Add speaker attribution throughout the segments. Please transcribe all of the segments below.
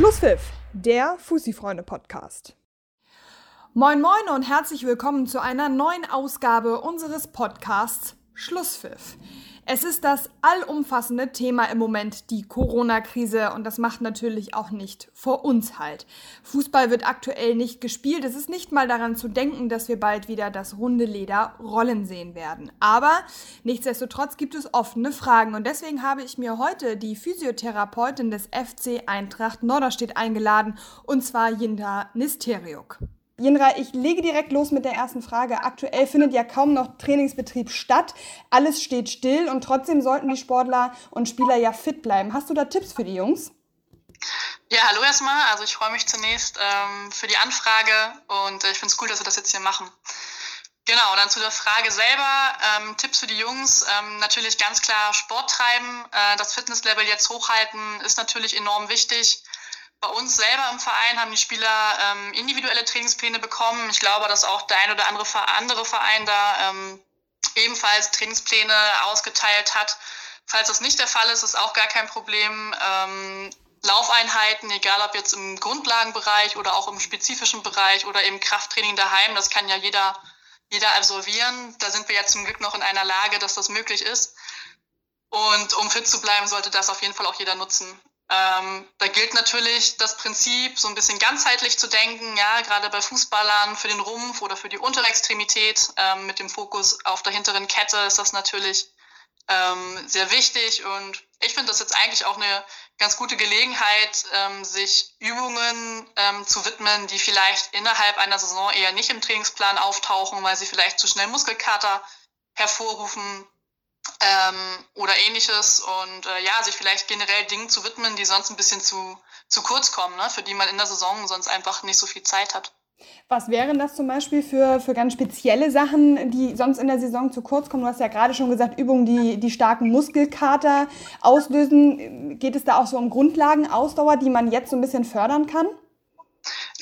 Speaker 1: Schlusspfiff, der Fussi-Freunde-Podcast. Moin Moin und herzlich willkommen zu einer neuen Ausgabe unseres Podcasts Schlusspfiff. Es ist das allumfassende Thema im Moment, die Corona-Krise, und das macht natürlich auch nicht vor uns halt. Fußball wird aktuell nicht gespielt. Es ist nicht mal daran zu denken, dass wir bald wieder das runde Leder rollen sehen werden. Aber nichtsdestotrotz gibt es offene Fragen und deswegen habe ich mir heute die Physiotherapeutin des FC Eintracht Norderstedt eingeladen, und zwar Jinda Nisteriuk. Jinra, ich lege direkt los mit der ersten Frage. Aktuell findet ja kaum noch Trainingsbetrieb statt. Alles steht still und trotzdem sollten die Sportler und Spieler ja fit bleiben. Hast du da Tipps für die Jungs?
Speaker 2: Ja, hallo erstmal. Also ich freue mich zunächst ähm, für die Anfrage und äh, ich finde es cool, dass wir das jetzt hier machen. Genau, dann zu der Frage selber. Ähm, Tipps für die Jungs. Ähm, natürlich ganz klar Sport treiben. Äh, das Fitnesslevel jetzt hochhalten ist natürlich enorm wichtig. Bei uns selber im Verein haben die Spieler ähm, individuelle Trainingspläne bekommen. Ich glaube, dass auch der ein oder andere, andere Verein da ähm, ebenfalls Trainingspläne ausgeteilt hat. Falls das nicht der Fall ist, ist auch gar kein Problem. Ähm, Laufeinheiten, egal ob jetzt im Grundlagenbereich oder auch im spezifischen Bereich oder im Krafttraining daheim, das kann ja jeder, jeder absolvieren. Da sind wir jetzt zum Glück noch in einer Lage, dass das möglich ist. Und um fit zu bleiben, sollte das auf jeden Fall auch jeder nutzen. Ähm, da gilt natürlich das Prinzip, so ein bisschen ganzheitlich zu denken, ja, gerade bei Fußballern für den Rumpf oder für die untere Extremität ähm, mit dem Fokus auf der hinteren Kette ist das natürlich ähm, sehr wichtig und ich finde das jetzt eigentlich auch eine ganz gute Gelegenheit, ähm, sich Übungen ähm, zu widmen, die vielleicht innerhalb einer Saison eher nicht im Trainingsplan auftauchen, weil sie vielleicht zu schnell Muskelkater hervorrufen ähm, oder ähnliches und äh, ja, sich vielleicht generell Dingen zu widmen, die sonst ein bisschen zu, zu kurz kommen, ne? für die man in der Saison sonst einfach nicht so viel Zeit hat.
Speaker 1: Was wären das zum Beispiel für, für ganz spezielle Sachen, die sonst in der Saison zu kurz kommen? Du hast ja gerade schon gesagt, Übungen, die die starken Muskelkater auslösen. Geht es da auch so um Grundlagenausdauer, die man jetzt so ein bisschen fördern kann?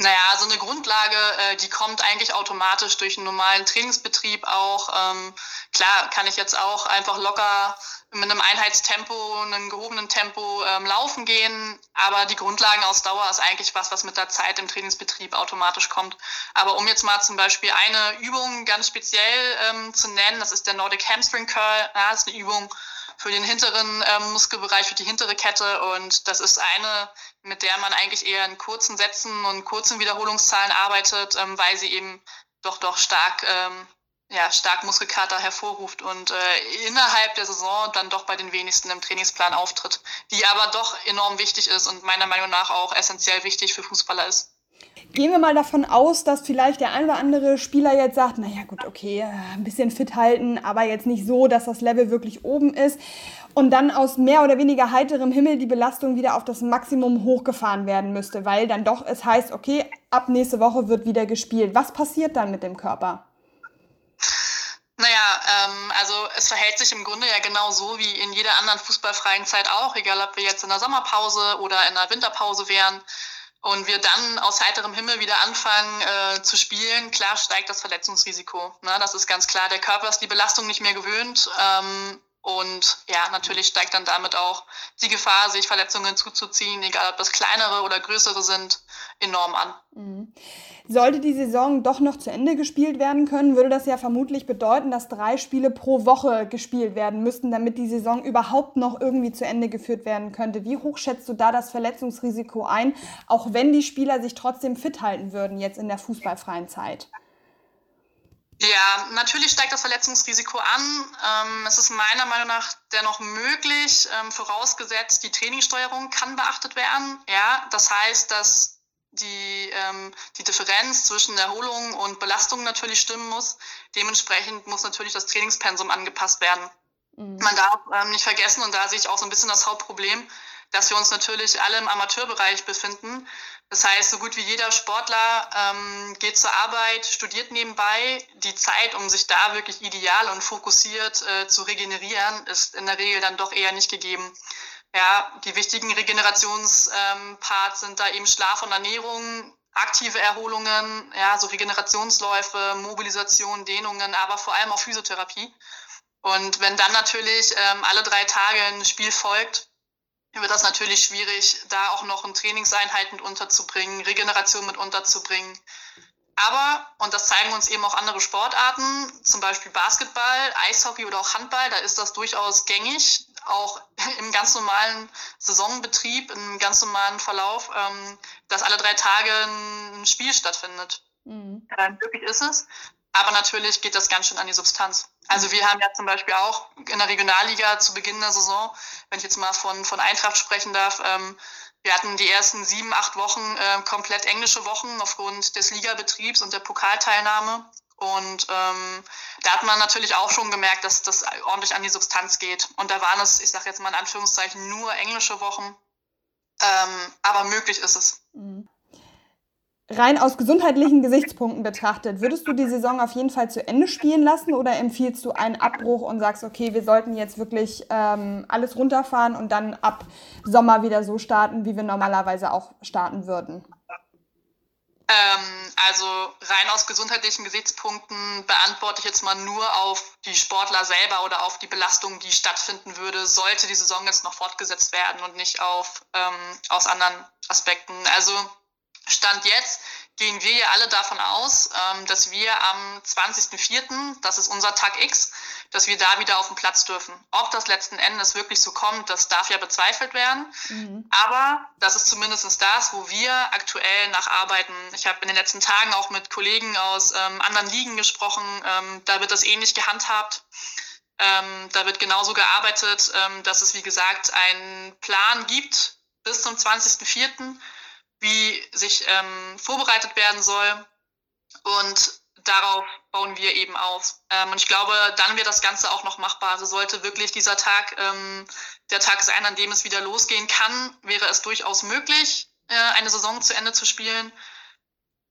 Speaker 2: Naja, so eine Grundlage, äh, die kommt eigentlich automatisch durch einen normalen Trainingsbetrieb auch. Ähm, klar kann ich jetzt auch einfach locker mit einem Einheitstempo, einem gehobenen Tempo ähm, laufen gehen, aber die Grundlagenausdauer ist eigentlich was, was mit der Zeit im Trainingsbetrieb automatisch kommt. Aber um jetzt mal zum Beispiel eine Übung ganz speziell ähm, zu nennen, das ist der Nordic Hamstring Curl. Ja, das ist eine Übung für den hinteren ähm, Muskelbereich, für die hintere Kette und das ist eine mit der man eigentlich eher in kurzen Sätzen und kurzen Wiederholungszahlen arbeitet, ähm, weil sie eben doch doch stark ähm, ja, stark Muskelkater hervorruft und äh, innerhalb der Saison dann doch bei den wenigsten im Trainingsplan auftritt, die aber doch enorm wichtig ist und meiner Meinung nach auch essentiell wichtig für Fußballer ist.
Speaker 1: Gehen wir mal davon aus, dass vielleicht der ein oder andere Spieler jetzt sagt, naja gut, okay, ein bisschen fit halten, aber jetzt nicht so, dass das Level wirklich oben ist und dann aus mehr oder weniger heiterem Himmel die Belastung wieder auf das Maximum hochgefahren werden müsste, weil dann doch es heißt, okay, ab nächste Woche wird wieder gespielt. Was passiert dann mit dem Körper?
Speaker 2: Naja, ähm, also es verhält sich im Grunde ja genau so wie in jeder anderen fußballfreien Zeit auch, egal ob wir jetzt in der Sommerpause oder in der Winterpause wären und wir dann aus heiterem Himmel wieder anfangen äh, zu spielen, klar steigt das Verletzungsrisiko. Ne? Das ist ganz klar. Der Körper ist die Belastung nicht mehr gewöhnt. Ähm, und ja, natürlich steigt dann damit auch die Gefahr, sich Verletzungen zuzuziehen, egal ob das kleinere oder größere sind, enorm an. Mhm.
Speaker 1: Sollte die Saison doch noch zu Ende gespielt werden können, würde das ja vermutlich bedeuten, dass drei Spiele pro Woche gespielt werden müssten, damit die Saison überhaupt noch irgendwie zu Ende geführt werden könnte. Wie hoch schätzt du da das Verletzungsrisiko ein, auch wenn die Spieler sich trotzdem fit halten würden jetzt in der fußballfreien Zeit?
Speaker 2: Ja, natürlich steigt das Verletzungsrisiko an. Ähm, es ist meiner Meinung nach dennoch möglich, ähm, vorausgesetzt, die Trainingssteuerung kann beachtet werden. Ja, das heißt, dass die, ähm, die Differenz zwischen Erholung und Belastung natürlich stimmen muss. Dementsprechend muss natürlich das Trainingspensum angepasst werden. Mhm. Man darf ähm, nicht vergessen, und da sehe ich auch so ein bisschen das Hauptproblem, dass wir uns natürlich alle im Amateurbereich befinden. Das heißt, so gut wie jeder Sportler ähm, geht zur Arbeit, studiert nebenbei. Die Zeit, um sich da wirklich ideal und fokussiert äh, zu regenerieren, ist in der Regel dann doch eher nicht gegeben. Ja, die wichtigen Regenerationsparts ähm, sind da eben Schlaf und Ernährung, aktive Erholungen, ja, so Regenerationsläufe, Mobilisation, Dehnungen, aber vor allem auch Physiotherapie. Und wenn dann natürlich ähm, alle drei Tage ein Spiel folgt, wird das natürlich schwierig, da auch noch ein Trainingseinheit mit unterzubringen, Regeneration mit unterzubringen. Aber, und das zeigen uns eben auch andere Sportarten, zum Beispiel Basketball, Eishockey oder auch Handball, da ist das durchaus gängig, auch im ganz normalen Saisonbetrieb, im ganz normalen Verlauf, ähm, dass alle drei Tage ein Spiel stattfindet. Mhm. Ja, möglich ist es. Aber natürlich geht das ganz schön an die Substanz. Also wir haben ja zum Beispiel auch in der Regionalliga zu Beginn der Saison, wenn ich jetzt mal von, von Eintracht sprechen darf, ähm, wir hatten die ersten sieben, acht Wochen äh, komplett englische Wochen aufgrund des Ligabetriebs und der Pokalteilnahme. Und ähm, da hat man natürlich auch schon gemerkt, dass das ordentlich an die Substanz geht. Und da waren es, ich sage jetzt mal in Anführungszeichen, nur englische Wochen. Ähm, aber möglich ist es. Mhm
Speaker 1: rein aus gesundheitlichen Gesichtspunkten betrachtet, würdest du die Saison auf jeden Fall zu Ende spielen lassen oder empfiehlst du einen Abbruch und sagst, okay, wir sollten jetzt wirklich ähm, alles runterfahren und dann ab Sommer wieder so starten, wie wir normalerweise auch starten würden?
Speaker 2: Ähm, also rein aus gesundheitlichen Gesichtspunkten beantworte ich jetzt mal nur auf die Sportler selber oder auf die Belastung, die stattfinden würde, sollte die Saison jetzt noch fortgesetzt werden und nicht auf ähm, aus anderen Aspekten. Also Stand jetzt gehen wir ja alle davon aus, ähm, dass wir am 20.04., das ist unser Tag X, dass wir da wieder auf den Platz dürfen. Ob das letzten Endes wirklich so kommt, das darf ja bezweifelt werden. Mhm. Aber das ist zumindest das, wo wir aktuell nacharbeiten. Ich habe in den letzten Tagen auch mit Kollegen aus ähm, anderen Ligen gesprochen. Ähm, da wird das ähnlich gehandhabt. Ähm, da wird genauso gearbeitet, ähm, dass es, wie gesagt, einen Plan gibt bis zum 20.04 wie sich ähm, vorbereitet werden soll. Und darauf bauen wir eben auf. Ähm, und ich glaube, dann wird das Ganze auch noch machbar. Also sollte wirklich dieser Tag ähm, der Tag sein, an dem es wieder losgehen kann, wäre es durchaus möglich, äh, eine Saison zu Ende zu spielen.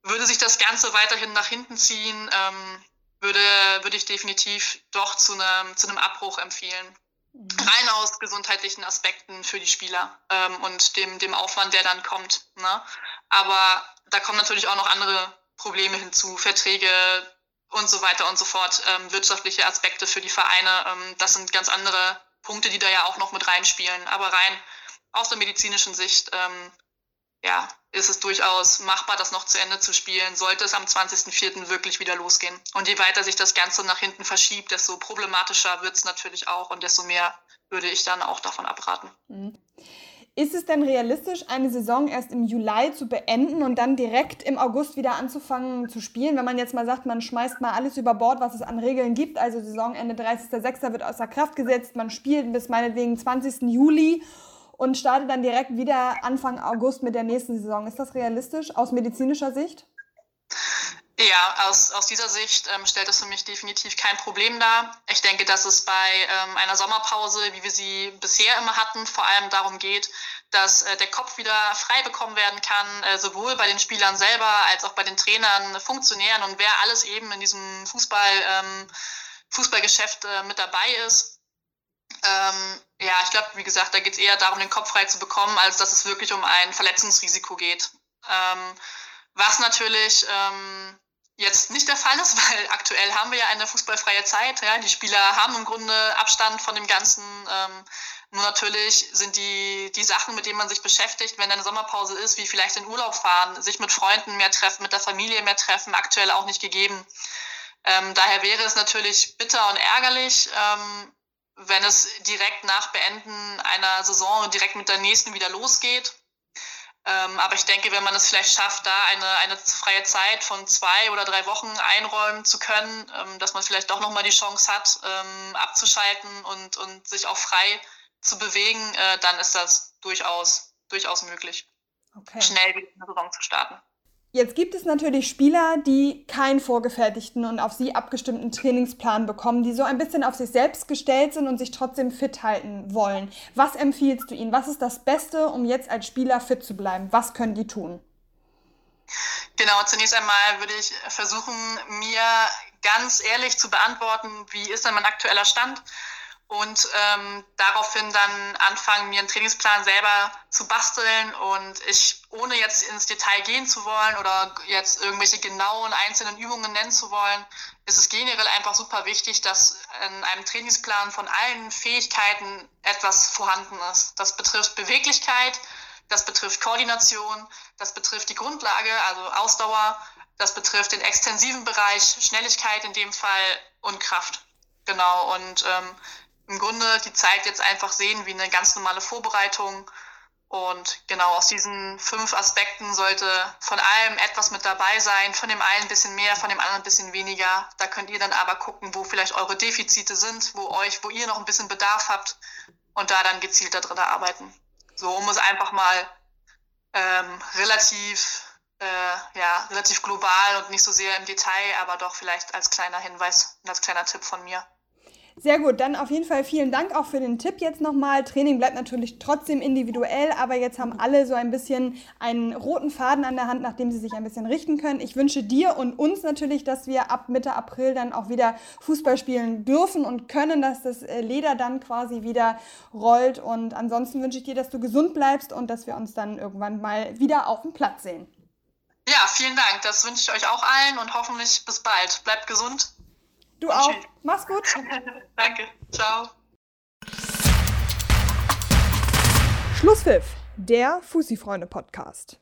Speaker 2: Würde sich das Ganze weiterhin nach hinten ziehen, ähm, würde, würde ich definitiv doch zu einem, zu einem Abbruch empfehlen. Rein aus gesundheitlichen Aspekten für die Spieler ähm, und dem, dem Aufwand, der dann kommt. Ne? Aber da kommen natürlich auch noch andere Probleme hinzu, Verträge und so weiter und so fort, ähm, wirtschaftliche Aspekte für die Vereine. Ähm, das sind ganz andere Punkte, die da ja auch noch mit reinspielen. Aber rein aus der medizinischen Sicht ähm, ja, ist es durchaus machbar, das noch zu Ende zu spielen, sollte es am 20.04. wirklich wieder losgehen. Und je weiter sich das Ganze nach hinten verschiebt, desto problematischer wird es natürlich auch und desto mehr würde ich dann auch davon abraten. Mhm.
Speaker 1: Ist es denn realistisch, eine Saison erst im Juli zu beenden und dann direkt im August wieder anzufangen zu spielen? Wenn man jetzt mal sagt, man schmeißt mal alles über Bord, was es an Regeln gibt, also Saisonende 30.06. wird außer Kraft gesetzt, man spielt bis meinetwegen 20. Juli und starte dann direkt wieder Anfang August mit der nächsten Saison. Ist das realistisch aus medizinischer Sicht?
Speaker 2: Ja, aus, aus dieser Sicht ähm, stellt das für mich definitiv kein Problem dar. Ich denke, dass es bei ähm, einer Sommerpause, wie wir sie bisher immer hatten, vor allem darum geht, dass äh, der Kopf wieder frei bekommen werden kann, äh, sowohl bei den Spielern selber als auch bei den Trainern, Funktionären und wer alles eben in diesem Fußball, ähm, Fußballgeschäft äh, mit dabei ist. Ähm, ja, ich glaube, wie gesagt, da geht es eher darum, den Kopf frei zu bekommen, als dass es wirklich um ein Verletzungsrisiko geht. Ähm, was natürlich ähm, jetzt nicht der Fall ist, weil aktuell haben wir ja eine fußballfreie Zeit. Ja? Die Spieler haben im Grunde Abstand von dem Ganzen. Ähm, nur natürlich sind die, die Sachen, mit denen man sich beschäftigt, wenn eine Sommerpause ist, wie vielleicht in Urlaub fahren, sich mit Freunden mehr treffen, mit der Familie mehr treffen, aktuell auch nicht gegeben. Ähm, daher wäre es natürlich bitter und ärgerlich, ähm, wenn es direkt nach Beenden einer Saison direkt mit der nächsten wieder losgeht. Ähm, aber ich denke, wenn man es vielleicht schafft, da eine, eine freie Zeit von zwei oder drei Wochen einräumen zu können, ähm, dass man vielleicht doch nochmal die Chance hat, ähm, abzuschalten und, und sich auch frei zu bewegen, äh, dann ist das durchaus, durchaus möglich, okay. schnell wieder eine Saison zu starten.
Speaker 1: Jetzt gibt es natürlich Spieler, die keinen vorgefertigten und auf sie abgestimmten Trainingsplan bekommen, die so ein bisschen auf sich selbst gestellt sind und sich trotzdem fit halten wollen. Was empfiehlst du ihnen? Was ist das Beste, um jetzt als Spieler fit zu bleiben? Was können die tun?
Speaker 2: Genau, zunächst einmal würde ich versuchen, mir ganz ehrlich zu beantworten, wie ist denn mein aktueller Stand? Und ähm, daraufhin dann anfangen, mir einen Trainingsplan selber zu basteln und ich, ohne jetzt ins Detail gehen zu wollen oder jetzt irgendwelche genauen einzelnen Übungen nennen zu wollen, ist es generell einfach super wichtig, dass in einem Trainingsplan von allen Fähigkeiten etwas vorhanden ist. Das betrifft Beweglichkeit, das betrifft Koordination, das betrifft die Grundlage, also Ausdauer, das betrifft den extensiven Bereich, Schnelligkeit in dem Fall und Kraft. Genau, und ähm, im Grunde die Zeit jetzt einfach sehen wie eine ganz normale Vorbereitung. Und genau aus diesen fünf Aspekten sollte von allem etwas mit dabei sein, von dem einen ein bisschen mehr, von dem anderen ein bisschen weniger. Da könnt ihr dann aber gucken, wo vielleicht eure Defizite sind, wo euch, wo ihr noch ein bisschen Bedarf habt und da dann gezielt darin arbeiten. So, um es einfach mal ähm, relativ, äh, ja, relativ global und nicht so sehr im Detail, aber doch vielleicht als kleiner Hinweis und als kleiner Tipp von mir.
Speaker 1: Sehr gut, dann auf jeden Fall vielen Dank auch für den Tipp jetzt nochmal. Training bleibt natürlich trotzdem individuell, aber jetzt haben alle so ein bisschen einen roten Faden an der Hand, nachdem sie sich ein bisschen richten können. Ich wünsche dir und uns natürlich, dass wir ab Mitte April dann auch wieder Fußball spielen dürfen und können, dass das äh, Leder dann quasi wieder rollt. Und ansonsten wünsche ich dir, dass du gesund bleibst und dass wir uns dann irgendwann mal wieder auf dem Platz sehen.
Speaker 2: Ja, vielen Dank. Das wünsche ich euch auch allen und hoffentlich bis bald. Bleibt gesund.
Speaker 1: Du auch. Mach's gut.
Speaker 2: Danke. Ciao.
Speaker 1: Schlusspfiff, der Fussi-Freunde-Podcast.